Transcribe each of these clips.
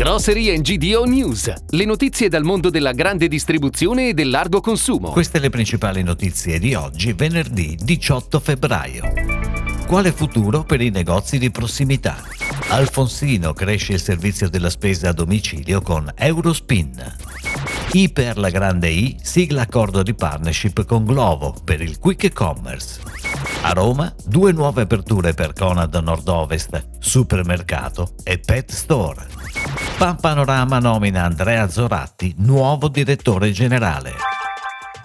Grocery GDO News, le notizie dal mondo della grande distribuzione e del largo consumo. Queste le principali notizie di oggi, venerdì 18 febbraio. Quale futuro per i negozi di prossimità? Alfonsino cresce il servizio della spesa a domicilio con Eurospin. I per la grande I sigla accordo di partnership con Glovo per il Quick Commerce. A Roma, due nuove aperture per Conad Nord-Ovest, supermercato e pet store. Pan Panorama nomina Andrea Zoratti nuovo direttore generale.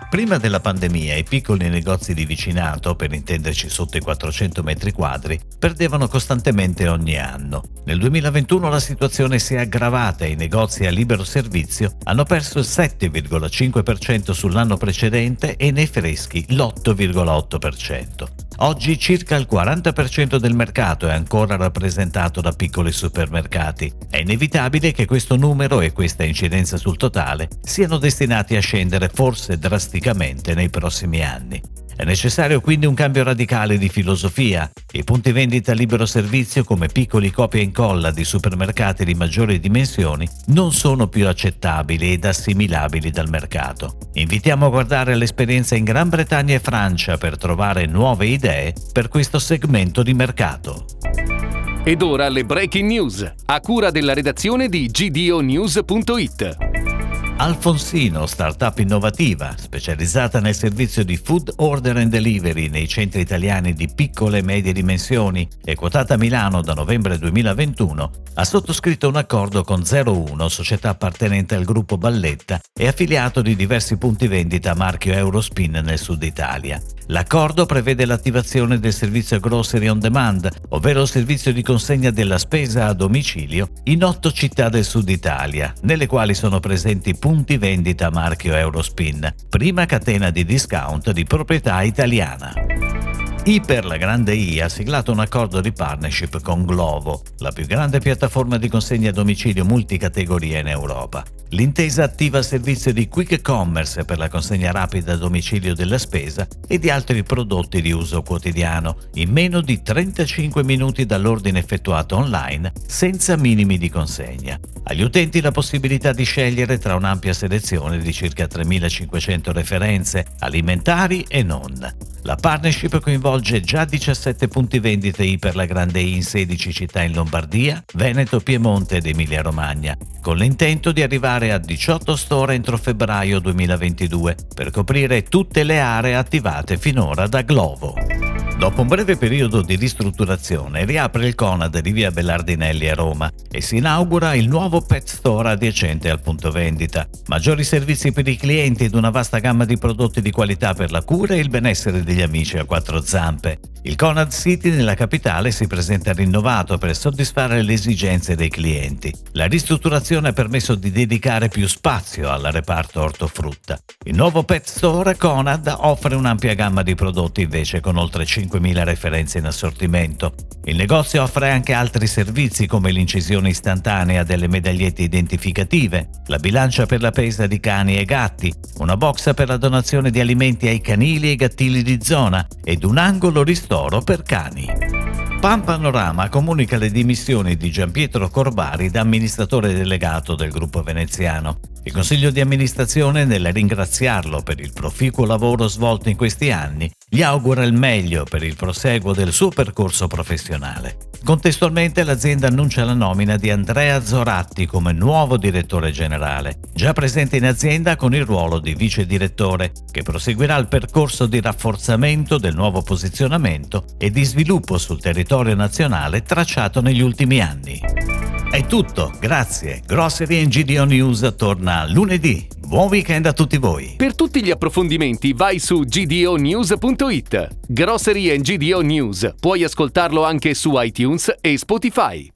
Prima della pandemia i piccoli negozi di vicinato, per intenderci sotto i 400 metri quadri, perdevano costantemente ogni anno. Nel 2021 la situazione si è aggravata e i negozi a libero servizio hanno perso il 7,5% sull'anno precedente e nei freschi l'8,8%. Oggi circa il 40% del mercato è ancora rappresentato da piccoli supermercati. È inevitabile che questo numero e questa incidenza sul totale siano destinati a scendere forse drasticamente nei prossimi anni. È necessario quindi un cambio radicale di filosofia. I punti vendita a libero servizio come piccoli copia e incolla di supermercati di maggiori dimensioni non sono più accettabili ed assimilabili dal mercato. Invitiamo a guardare l'esperienza in Gran Bretagna e Francia per trovare nuove idee per questo segmento di mercato. Ed ora le breaking news, a cura della redazione di gdonews.it. Alfonsino, startup innovativa, specializzata nel servizio di food order and delivery nei centri italiani di piccole e medie dimensioni e quotata a Milano da novembre 2021, ha sottoscritto un accordo con 01, società appartenente al gruppo Balletta e affiliato di diversi punti vendita a marchio Eurospin nel sud Italia. L'accordo prevede l'attivazione del servizio Grocery on Demand, ovvero il servizio di consegna della spesa a domicilio, in otto città del sud Italia, nelle quali sono presenti punti vendita marchio Eurospin, prima catena di discount di proprietà italiana. Iper, la grande I, ha siglato un accordo di partnership con Glovo, la più grande piattaforma di consegna a domicilio multicategoria in Europa. L'intesa attiva il servizio di quick commerce per la consegna rapida a domicilio della spesa e di altri prodotti di uso quotidiano in meno di 35 minuti dall'ordine effettuato online senza minimi di consegna. Agli utenti la possibilità di scegliere tra un'ampia selezione di circa 3.500 referenze alimentari e non. La partnership coinvolge già 17 punti vendita I per la Grande I in 16 città in Lombardia, Veneto, Piemonte ed Emilia-Romagna, con l'intento di arrivare a 18 store entro febbraio 2022 per coprire tutte le aree attivate finora da Glovo. Dopo un breve periodo di ristrutturazione, riapre il Conad di via Bellardinelli a Roma e si inaugura il nuovo pet store adiacente al punto vendita. Maggiori servizi per i clienti ed una vasta gamma di prodotti di qualità per la cura e il benessere degli amici a quattro zampe. Il Conad City nella capitale si presenta rinnovato per soddisfare le esigenze dei clienti. La ristrutturazione ha permesso di dedicare più spazio al reparto ortofrutta. Il nuovo pet store Conad offre un'ampia gamma di prodotti invece con oltre 5.000 referenze in assortimento. Il negozio offre anche altri servizi come l'incisione istantanea delle medagliette identificative, la bilancia per la pesa di cani e gatti, una box per la donazione di alimenti ai canili e gattili di zona ed un angolo ristoro d'oro per cani. Pan Panorama comunica le dimissioni di Giampietro Corbari da amministratore delegato del gruppo veneziano. Il consiglio di amministrazione, nel ringraziarlo per il proficuo lavoro svolto in questi anni, gli augura il meglio per il proseguo del suo percorso professionale. Contestualmente l'azienda annuncia la nomina di Andrea Zoratti come nuovo direttore generale, già presente in azienda con il ruolo di vice direttore, che proseguirà il percorso di rafforzamento del nuovo posizionamento e di sviluppo sul territorio nazionale tracciato negli ultimi anni. È tutto, grazie. Grocery GDO News torna lunedì. Buon weekend a tutti voi. Per tutti gli approfondimenti vai su gdonews.it. Grocery GDO News. Puoi ascoltarlo anche su iTunes e Spotify.